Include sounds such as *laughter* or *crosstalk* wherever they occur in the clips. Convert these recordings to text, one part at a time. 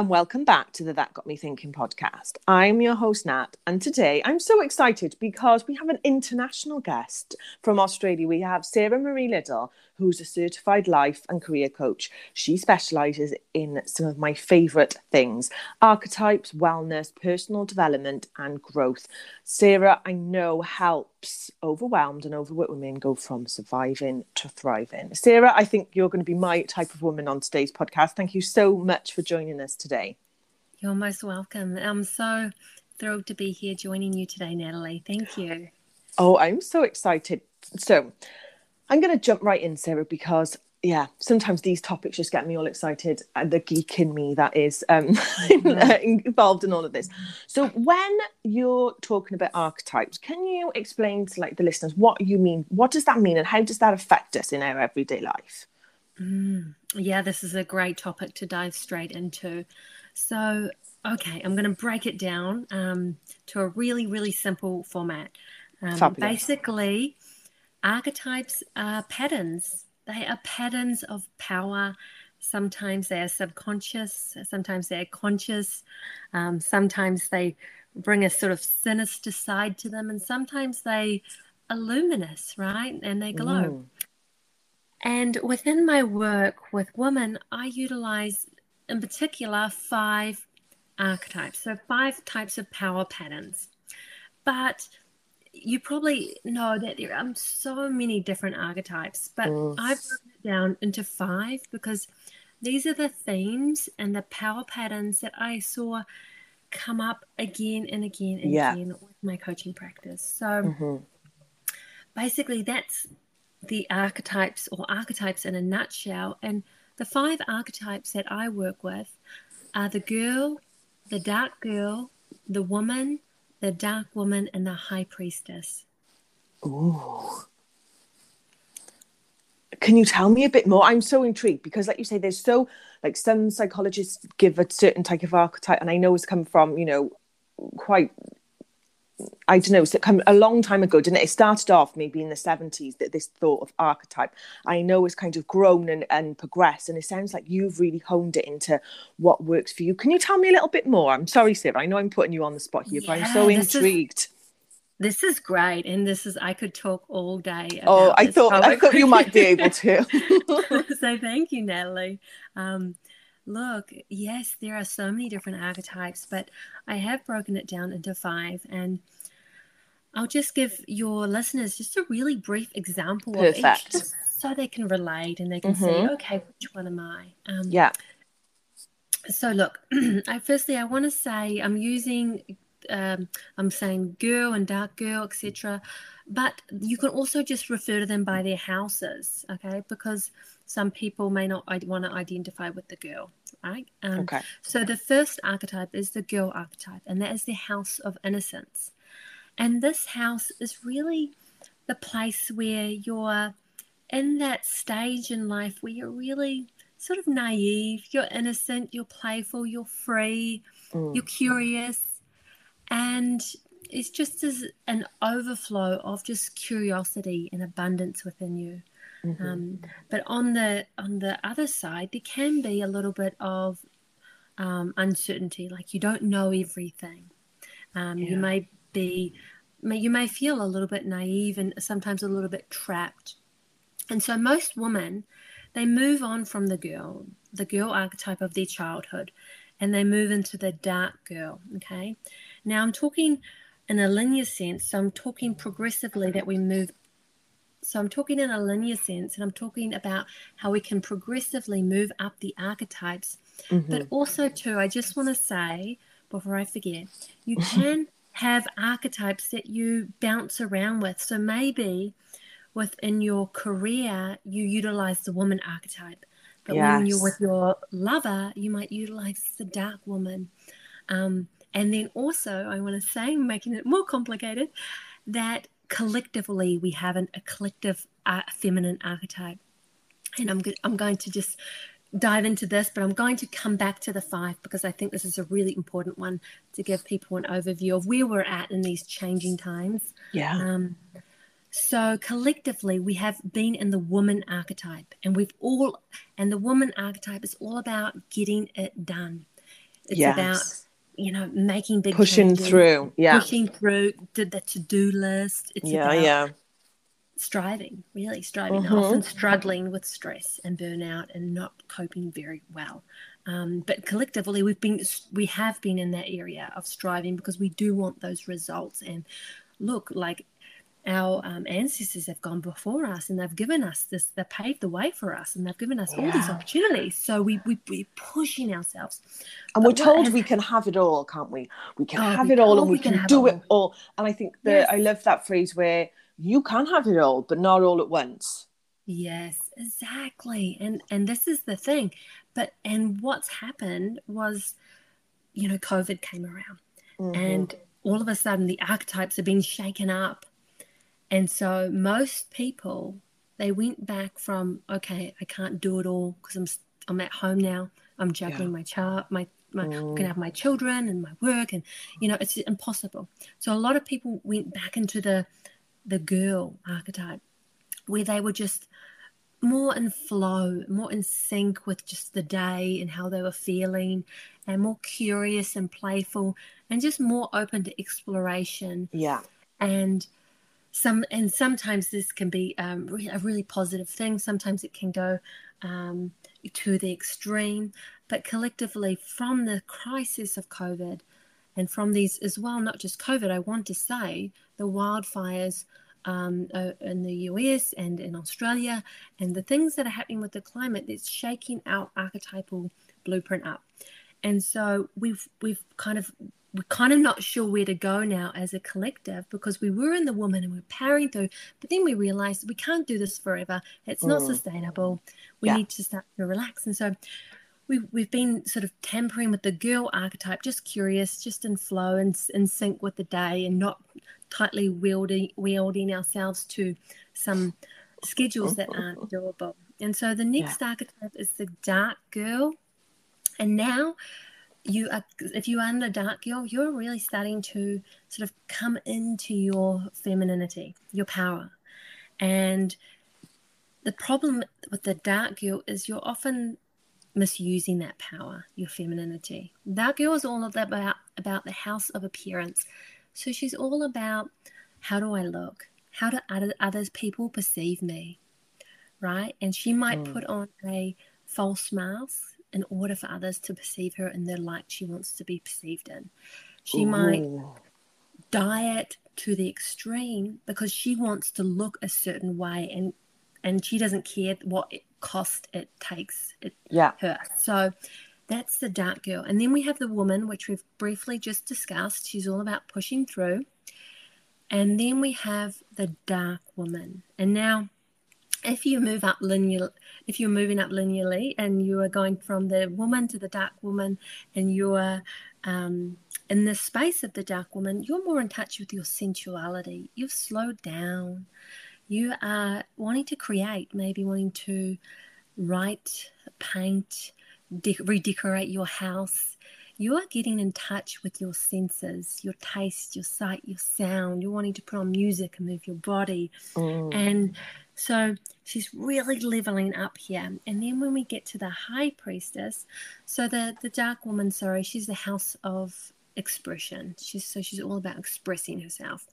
and welcome back to the That Got Me Thinking podcast. I'm your host, Nat, and today I'm so excited because we have an international guest from Australia. We have Sarah Marie Liddle, who's a certified life and career coach. She specializes in some of my favorite things archetypes, wellness, personal development, and growth. Sarah, I know, helps overwhelmed and overworked women go from surviving to thriving. Sarah, I think you're going to be my type of woman on today's podcast. Thank you so much for joining us today. You're most welcome. I'm so thrilled to be here joining you today, Natalie. Thank you. Oh, I'm so excited. So, I'm going to jump right in, Sarah, because yeah, sometimes these topics just get me all excited. And the geek in me that is um, *laughs* mm-hmm. involved in all of this. So, when you're talking about archetypes, can you explain to like the listeners what you mean? What does that mean, and how does that affect us in our everyday life? Mm, yeah, this is a great topic to dive straight into. So, okay, I'm going to break it down um, to a really, really simple format. Um, basically, archetypes are patterns. They are patterns of power. Sometimes they are subconscious, sometimes they're conscious, um, sometimes they bring a sort of sinister side to them, and sometimes they are luminous, right? And they glow. Mm. And within my work with women, I utilize in particular five archetypes, so five types of power patterns. But you probably know that there are so many different archetypes, but mm. I've broken it down into five because these are the themes and the power patterns that I saw come up again and again and yeah. again with my coaching practice. So mm-hmm. basically, that's the archetypes or archetypes in a nutshell. And the five archetypes that I work with are the girl, the dark girl, the woman, the dark woman, and the high priestess. Ooh. Can you tell me a bit more? I'm so intrigued because, like you say, there's so like some psychologists give a certain type of archetype, and I know it's come from you know quite I don't know, it come a long time ago, didn't it? It started off maybe in the 70s that this thought of archetype, I know, has kind of grown and, and progressed. And it sounds like you've really honed it into what works for you. Can you tell me a little bit more? I'm sorry, Sarah. I know I'm putting you on the spot here, yeah, but I'm so intrigued. Is, this is great. And this is, I could talk all day. oh, I thought, I thought you might be able to. *laughs* so thank you, Natalie. Um, look, yes, there are so many different archetypes, but I have broken it down into five. And I'll just give your listeners just a really brief example Perfect. of each, so they can relate and they can mm-hmm. see, okay, which one am I? Um, yeah. So look, *clears throat* I, firstly, I want to say I'm using, um, I'm saying girl and dark girl, etc. But you can also just refer to them by their houses, okay? Because some people may not want to identify with the girl, right? Um, okay. So the first archetype is the girl archetype, and that is the house of innocence. And this house is really the place where you're in that stage in life where you're really sort of naive, you're innocent, you're playful, you're free, mm. you're curious, and it's just as an overflow of just curiosity and abundance within you. Mm-hmm. Um, but on the on the other side, there can be a little bit of um, uncertainty, like you don't know everything. Um, yeah. You may be, you may feel a little bit naive and sometimes a little bit trapped. And so most women, they move on from the girl, the girl archetype of their childhood, and they move into the dark girl. Okay. Now I'm talking in a linear sense. So I'm talking progressively that we move so I'm talking in a linear sense, and I'm talking about how we can progressively move up the archetypes. Mm-hmm. But also, too, I just want to say before I forget, you *laughs* can have archetypes that you bounce around with. So maybe within your career, you utilize the woman archetype. But yes. when you're with your lover, you might utilize the dark woman. Um, and then also, I want to say, making it more complicated, that collectively we have an, a collective uh, feminine archetype. And I'm, go- I'm going to just dive into this, but I'm going to come back to the five because I think this is a really important one to give people an overview of where we're at in these changing times. Yeah. Um, so collectively, we have been in the woman archetype, and we've all, and the woman archetype is all about getting it done. It's Yes. about you know making big Pushing changes, through. Yeah. pushing through did the to-do list. It's Yeah, yeah. striving, really striving, Mhm. often struggling with stress and burnout and not coping very well. Um, but collectively, we've been we have been in that area of striving because we do want those results. And look, like our um, ancestors have gone before us and they've given us this, they paved the way for us and they've given us all these opportunities. So we, we, we're pushing ourselves. And But we're told we can have it all, can't we? We can Oh, have we're it all and we we can can do it it all. And I think that Yes. I love that phrase where you can have it all, but not all at once. Yes, exactly. And and this is the thing. But and what's happened was, you know, COVID came around Mhm. and all of a sudden the archetypes have been shaken up. And so most people they went back from okay, I can't do it all because I'm I'm at home now. I'm juggling my child, my my I'm Mm. gonna have my children and my work, and you know it's impossible. So a lot of people went back into the the girl archetype where they were just more in flow, more in sync with just the day and how they were feeling, and more curious and playful, and just more open to exploration. yeah. And some and sometimes this can be um, a really positive thing. Sometimes it can go um, to the extreme. But collectively, from the crisis of COVID, and from these as well, not just COVID, I want to say the wildfires um, in the US and in Australia, and the things that are happening with the climate that's shaking our archetypal blueprint up. And so we've we've kind of we're kind of not sure where to go now as a collective because we were in the woman and we're powering through, but then we realized we can't do this forever. It's not Mm. sustainable. We Yeah. need to start to relax. And so we've, we've been sort of tampering with the girl archetype, just curious, just in flow and in sync with the day and not tightly wielding, wielding ourselves to some schedules that aren't *laughs* doable. And so the next archetype is the dark girl. And now you are if you are in the dark girl, you're really starting to sort of come into your femininity, your power. And the problem with the dark girl is you're often misusing that power, your femininity. Dark girl is all about about the house of appearance. So she's all about how do I look? How do other others people perceive me? Right? And she might Mm. put on a false mask in order for others to perceive her in the light she wants to be perceived in. She might diet to the extreme because she wants to look a certain way and and she doesn't care what it cost it takes it Yeah. her. So that's the dark girl. And then we have the woman which we've briefly just discussed. She's all about pushing through. And then we have the dark woman. And now if you move up linear if you're moving up linearly and you are going from the woman to the dark woman and you're um, in the space of the dark woman you're more in touch with your sensuality. You've slowed down. You are wanting to create maybe wanting to write paint de- redecorate your house. You are getting in touch with your senses your taste your sight your sound. You're wanting to put on music and move your body. Mm. and so she's really leveling up here. And then when we get to the high priestess, so the the dark woman, sorry, she's the house of expression. She's so she's all about expressing herself.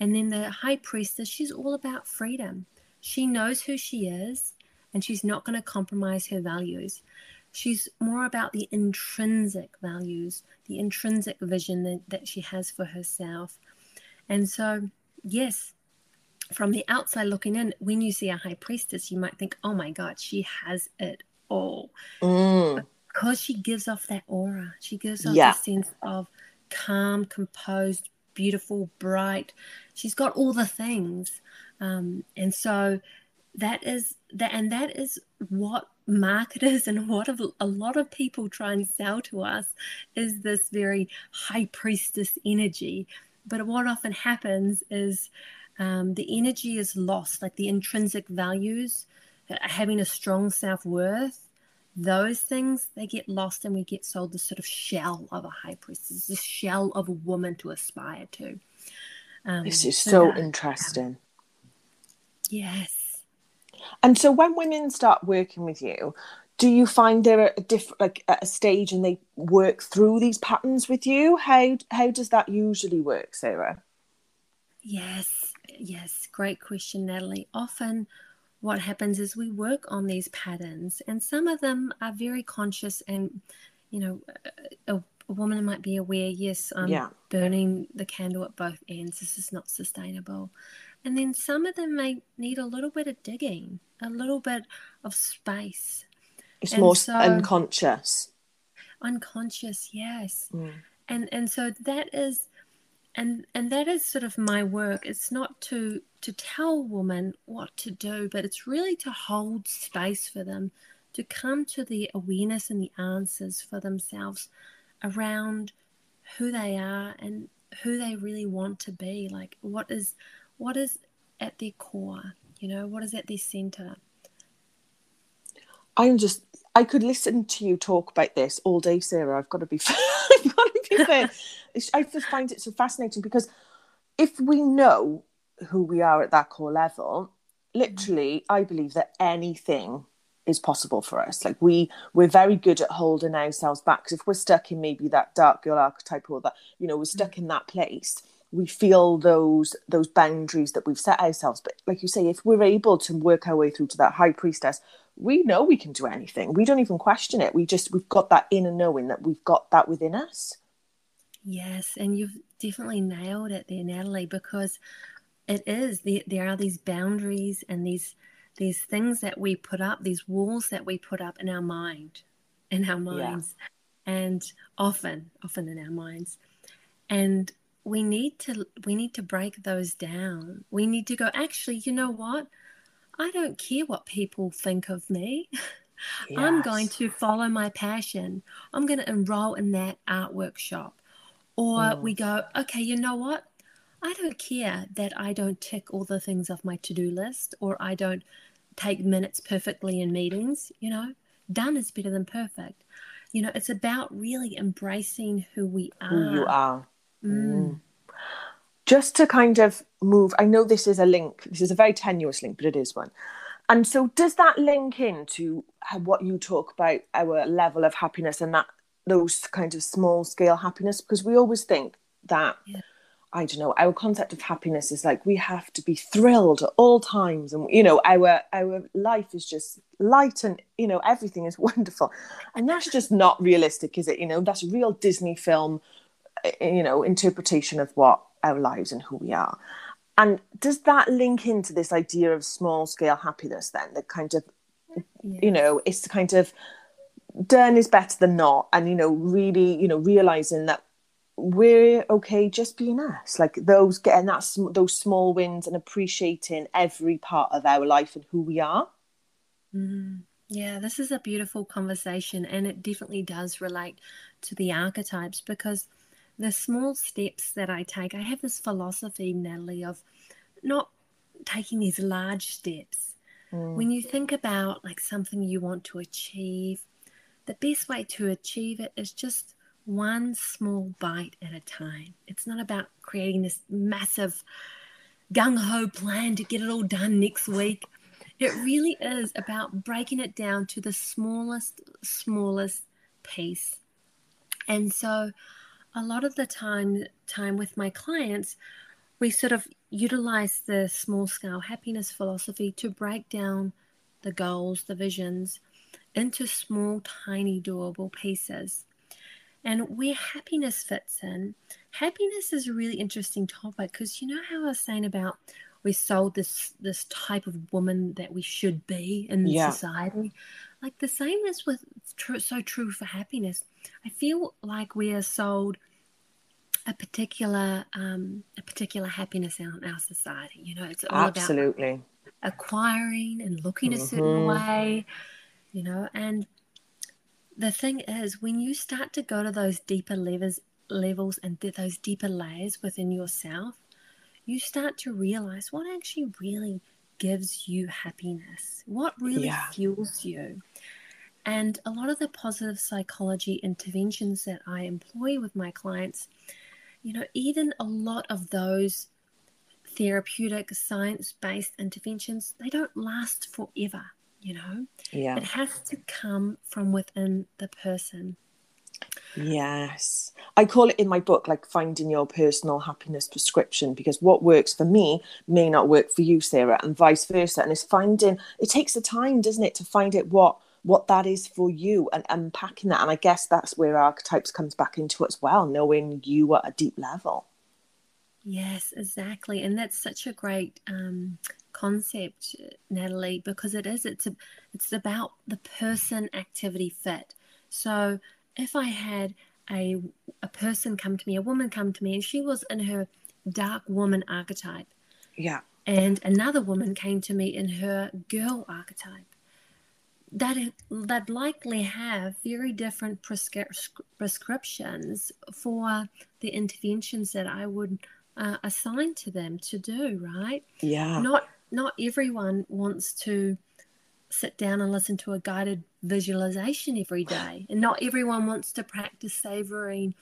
And then the high priestess, she's all about freedom. She knows who she is and she's not going to compromise her values. She's more about the intrinsic values, the intrinsic vision that, that she has for herself. And so, yes, from the outside looking in, when you see a high priestess, you might think, oh my God, she has it all. Mm. Because she gives off that aura. She gives off Yeah. a sense of calm, composed, beautiful, bright. She's got all the things. Um, and so that is that and that is what marketers *laughs* and what a, a lot of people try and sell to us is this very high priestess energy. But what often happens is um, the energy is lost, like the intrinsic values, uh, having a strong self worth, those things they get lost, and we get sold this sort of shell of a high priestess, this shell of a woman to aspire to. Um, This is so that- interesting. Yes. And so when women start working with you, do you find they're at a different like at a stage and they work through these patterns with you how how does that usually work sarah yes yes great question natalie often what happens is we work on these patterns and some of them are very conscious and you know a, a woman might be aware yes i'm yeah. burning the candle at both ends this is not sustainable and then some of them may need a little bit of digging a little bit of space it's and more so, unconscious. Unconscious, yes. Mm. And and so that is and and that is sort of my work. It's not to to tell women what to do, but it's really to hold space for them to come to the awareness and the answers for themselves around who they are and who they really want to be like what is what is at their core you know what is at their center i'm just I could listen to you talk about this all day, Sarah. I've got *laughs* to be fair. I've got to be fair. I just find it so fascinating because if we know who we are at that core level, literally, I believe that anything is possible for us. Like we, we're very good at holding ourselves back. Because if we're stuck in maybe that dark girl archetype or that, you know, we're mm. stuck in that place, we feel those those boundaries that we've set ourselves. But like you say, if we're able to work our way through to that high priestess, we know we can do anything. We don't even question it. We just we've got that inner knowing that we've got that within us. Yes, and you've definitely nailed it there, Natalie, because it is there, there are these boundaries and these these things that we put up, these walls that we put up in our mind, in our minds, yeah. and often, often in our minds, and we need to we need to break those down. We need to go. Actually, you know what? I don't care what people think of me. Yes. *laughs* I'm going to follow my passion. I'm going to enroll in that art workshop. Or mm. we go, okay, you know what? I don't care that I don't tick all the things off my to do list or I don't take minutes perfectly in meetings. You know, done is better than perfect. You know, it's about really embracing who we are. Who you are. Mm. Mm just to kind of move, I know this is a link, this is a very tenuous link, but it is one. And so, does that link into what you talk about our level of happiness and that those kind of small scale happiness? Because we always think that, yeah. I don't know, our concept of happiness is like we have to be thrilled at all times, and you know, our our life is just light and you know everything is *laughs* wonderful, and that's just not realistic, is it? You know, that's a real Disney film, eh, you know, interpretation of what our lives and who we are. And does that link into this idea of small scale happiness then? The kind of, yes. you know, it's kind of done is better than not. And, you know, really, you know, realizing that we're okay just being us like those getting that those small wins and appreciating every part of our life and who we are mm. yeah this is a beautiful conversation and it definitely does relate to the archetypes because the small steps that I take, I have this philosophy, Natalie, of not taking these large steps. Mm. When you think about like something you want to achieve, the best way to achieve it is just one small bite at a time. It's not about creating this massive gung ho plan to get it all done next week. It really is about breaking it down to the smallest, smallest piece. And so a lot of the time time with my clients we sort of utilize the small scale happiness philosophy to break down the goals the visions into small tiny doable pieces and where happiness fits in happiness is a really interesting topic because you know how i was saying about we sold this this type of woman that we should be in yeah. society like the same is with true, so true for happiness. I feel like we are sold a particular um, a particular happiness in our society. You know, it's all absolutely about acquiring and looking mm-hmm. a certain mm-hmm. way. You know, and the thing is, when you start to go to those deeper levels, levels and those deeper layers within yourself, you start to realize what actually really gives you happiness, what really yeah. fuels you. And a lot of the positive psychology interventions that I employ with my clients, you know, even a lot of those therapeutic science based interventions, they don't last forever. you know? Yeah. It has to come from within the person. Yes. I call it in my book like finding your personal happiness prescription because what works for me may not work for you, Sarah, and vice versa. And it's finding it takes the time, doesn't it, to find it what what that is for you and unpacking that. And I guess that's where archetypes comes back into as well, knowing you at a deep level. Yes, exactly. And that's such a great um, concept, Natalie, because it is. It's a, it's about the person activity fit. So if I had a a person come to me, a woman come to me, and she was in her dark woman archetype. Yeah. And another woman came to me in her girl archetype. That that likely have very different prescri- prescriptions for the interventions that I would uh, assign to them to do. Right? Yeah. Not not everyone wants to sit down and listen to a guided visualization every day. And not everyone wants to practice savoring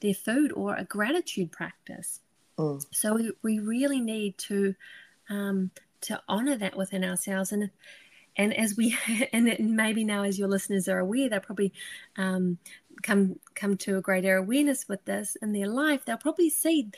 their food or a gratitude practice. Mm. So we, we really need to um, to honor that within ourselves and and as we *laughs* and maybe now as your listeners are aware they'll probably um, come come to a greater awareness with this in their life they'll probably see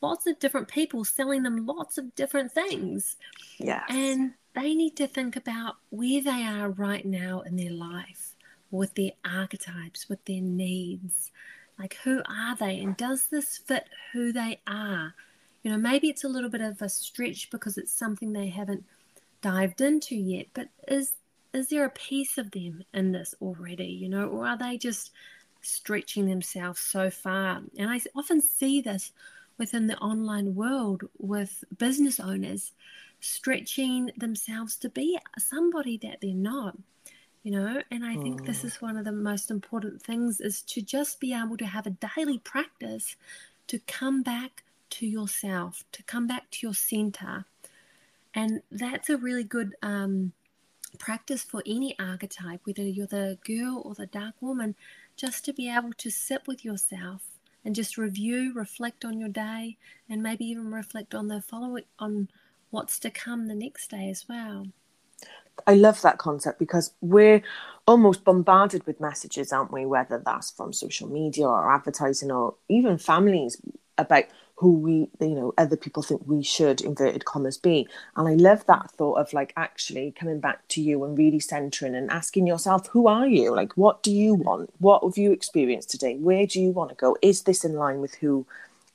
lots of different people selling them lots of different things yes. and they need to think about where they are right now in their life with their archetypes, with their needs. Like, who are they? And does this fit who they are? You know, maybe it's a little bit of a stretch because it's something they haven't dived into yet, but is is there a piece of them in this already, you know, or are they just stretching themselves so far? And I often see this within the online world with business owners stretching themselves to be somebody that they're not you know and i think this mm. is one of the most important things is to just be able to have a daily practice to come back to yourself to come back to your center and that's a really good um, practice for any archetype whether you're the girl or the dark woman just to be able to sit with yourself and just review reflect on your day and maybe even reflect on the following on what's to come the next day as well. I love that concept because we're almost bombarded with messages, aren't we? Whether that's from social media or advertising or even families about who we, you know, other people think we should, inverted commas, be. And I love that thought of like actually coming back to you and really centering and asking yourself, who are you? Like, what do you want? What have you experienced today? Where do you want to go? Is this in line with who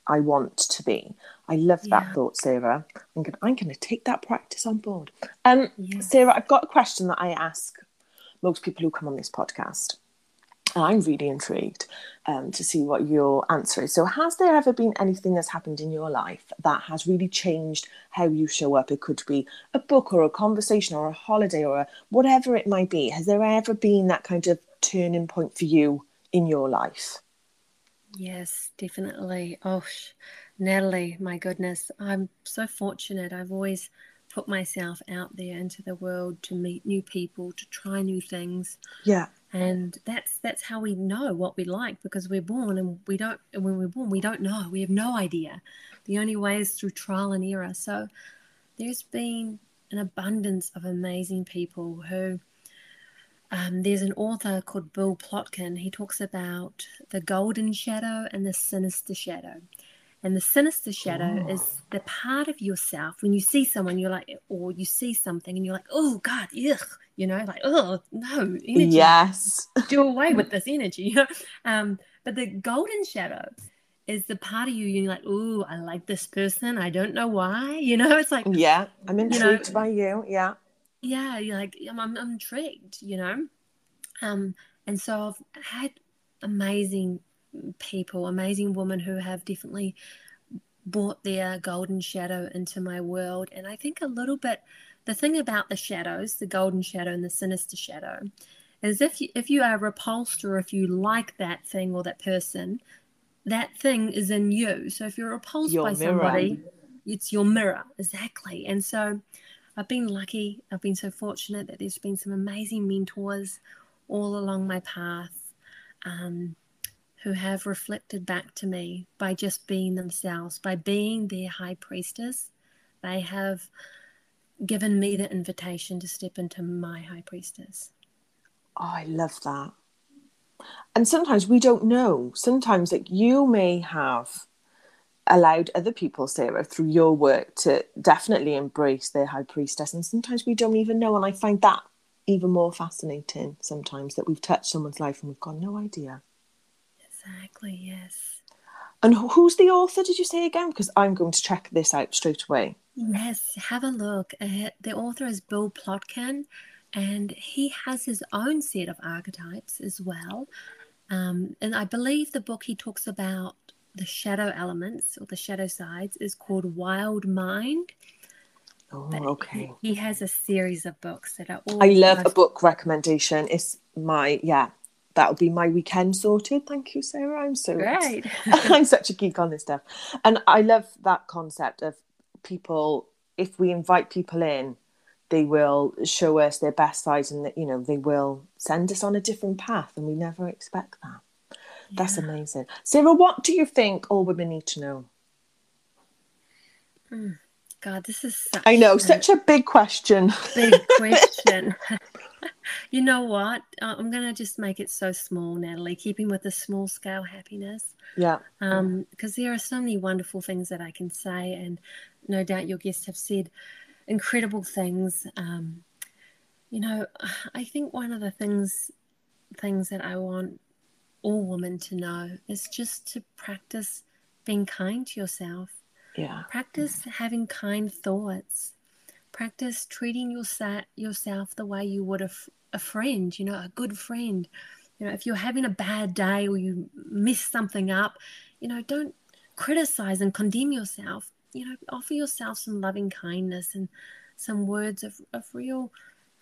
I want to be? I love yeah. that thought, Sarah. I'm gonna I'm going to take that practice on board. Um, yes. Sarah, I've got a question that I ask most people who come on this podcast. I'm really intrigued um, to see what your answer is. So, has there ever been anything that's happened in your life that has really changed how you show up? It could be a book or a conversation or a holiday or a, whatever it might be. Has there ever been that kind of turning point for you in your life? Yes, definitely. Oh, Natalie, my goodness, I'm so fortunate. I've always put myself out there into the world to meet new people, to try new things. Yeah. And that's that's how we know what we like because we're born and we don't and when we're born we don't know. We have no idea. The only way is through trial and error. So there's been an abundance of amazing people who um, there's an author called Bill Plotkin. He talks about the golden shadow and the sinister shadow. And the sinister shadow oh. is the part of yourself when you see someone, you're like, or you see something and you're like, oh God, ugh, you know, like, oh no, energy. Yes. Do away with this energy. *laughs* Um, but the golden shadow is the part of you you're like, oh, I like this person. I don't know why. *laughs* You know, it's like, yeah, I'm intrigued you know, by you. Yeah. Yeah, you're like, I'm, I'm, I'm intrigued, you know? Um, and so I've had amazing people, amazing women who have definitely brought their golden shadow into my world. And I think a little bit the thing about the shadows, the golden shadow and the sinister shadow, is if you if you are repulsed or if you like that thing or that person, that thing is in you. So if you're repulsed your by mirror. somebody, it's your mirror exactly. And so I've been lucky. I've been so fortunate that there's been some amazing mentors all along my path. Um, who have reflected back to me by just being themselves, by being their high priestess. They have given me the invitation to step into my high priestess. Oh, I love that. And sometimes we don't know. Sometimes like you may have allowed other people, Sarah, through your work to definitely embrace their high priestess. And sometimes we don't even know. And I find that even more fascinating sometimes that we've touched someone's life and we've got no idea. Exactly, yes. And who's the author, did you say again? Because I'm going to check this out straight away. Yes, have a look. Uh, the author is Bill Plotkin, and he has his own set of archetypes as well. Um, and I believe the book he talks about the shadow elements or the shadow sides is called Wild Mind. Oh, okay. He, he, has a series of books that are all. I love most... a book recommendation. It's my yeah that would be my weekend sorted. Thank you, Sarah. I'm so right. *laughs* I'm such a geek on this stuff, and I love that concept of people. If we invite people in, they will show us their best sides, and that you know they will send us on a different path, and we never expect that. Yeah. That's amazing, Sarah. What do you think all women need to know? Mm. God, this is such I know, a, such a big question. Big question. *laughs* *laughs* you know what? Uh, I'm going to just make it so small, Natalie, keeping with the small scale happiness. Yeah. Um, because there are so many wonderful things that I can say, and no doubt your guests have said incredible things. Um, you know, *sighs* I think one of the things things that I want all women to know is just to practice being kind to yourself. Yeah. Practice having kind thoughts practice treating yourself the way you would a, a friend you know a good friend. You know if you're having a bad day or you miss something up you know don't criticize and condemn yourself. You know offer yourself some loving kindness and some words of, of real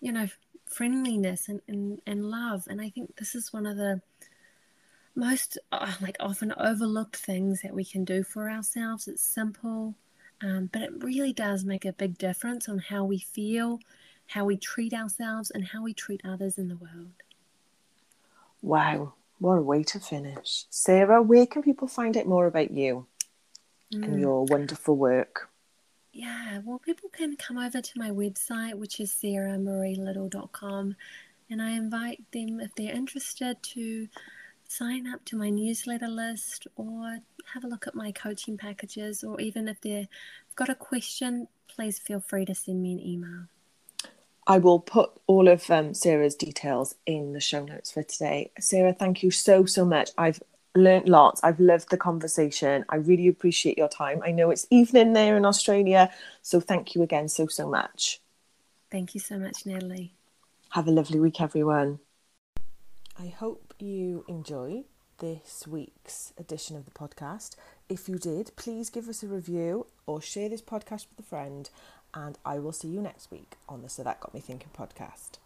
you know friendliness and, and, and love. And i think this is one of the most uh, like often overlooked things that we can do for ourselves. It's simple um, but it really does make a big difference on how we feel, how we treat ourselves, and how we treat others in the world. Wow, what a way to finish. Sarah, where can people find out more about you mm. and your wonderful work? Yeah, well, people can come over to my website, which is sarahmarieliddle.com, and I invite them, if they're interested, to sign up to my newsletter list or have a look at my coaching packages, or even if they've got a question, please feel free to send me an email. I will put all of um, Sarah's details in the show notes for today. Sarah, thank you so, so much. I've learned lots. I've loved the conversation. I really appreciate your time. I know it's evening there in Australia, so thank you again so, so much. Thank you so much, Natalie. Have a lovely week, everyone. I hope you enjoy this week's edition of the podcast. If you did, please give us a review or share this podcast with a friend, and I will see you next week on the So That Got Me Thinking podcast.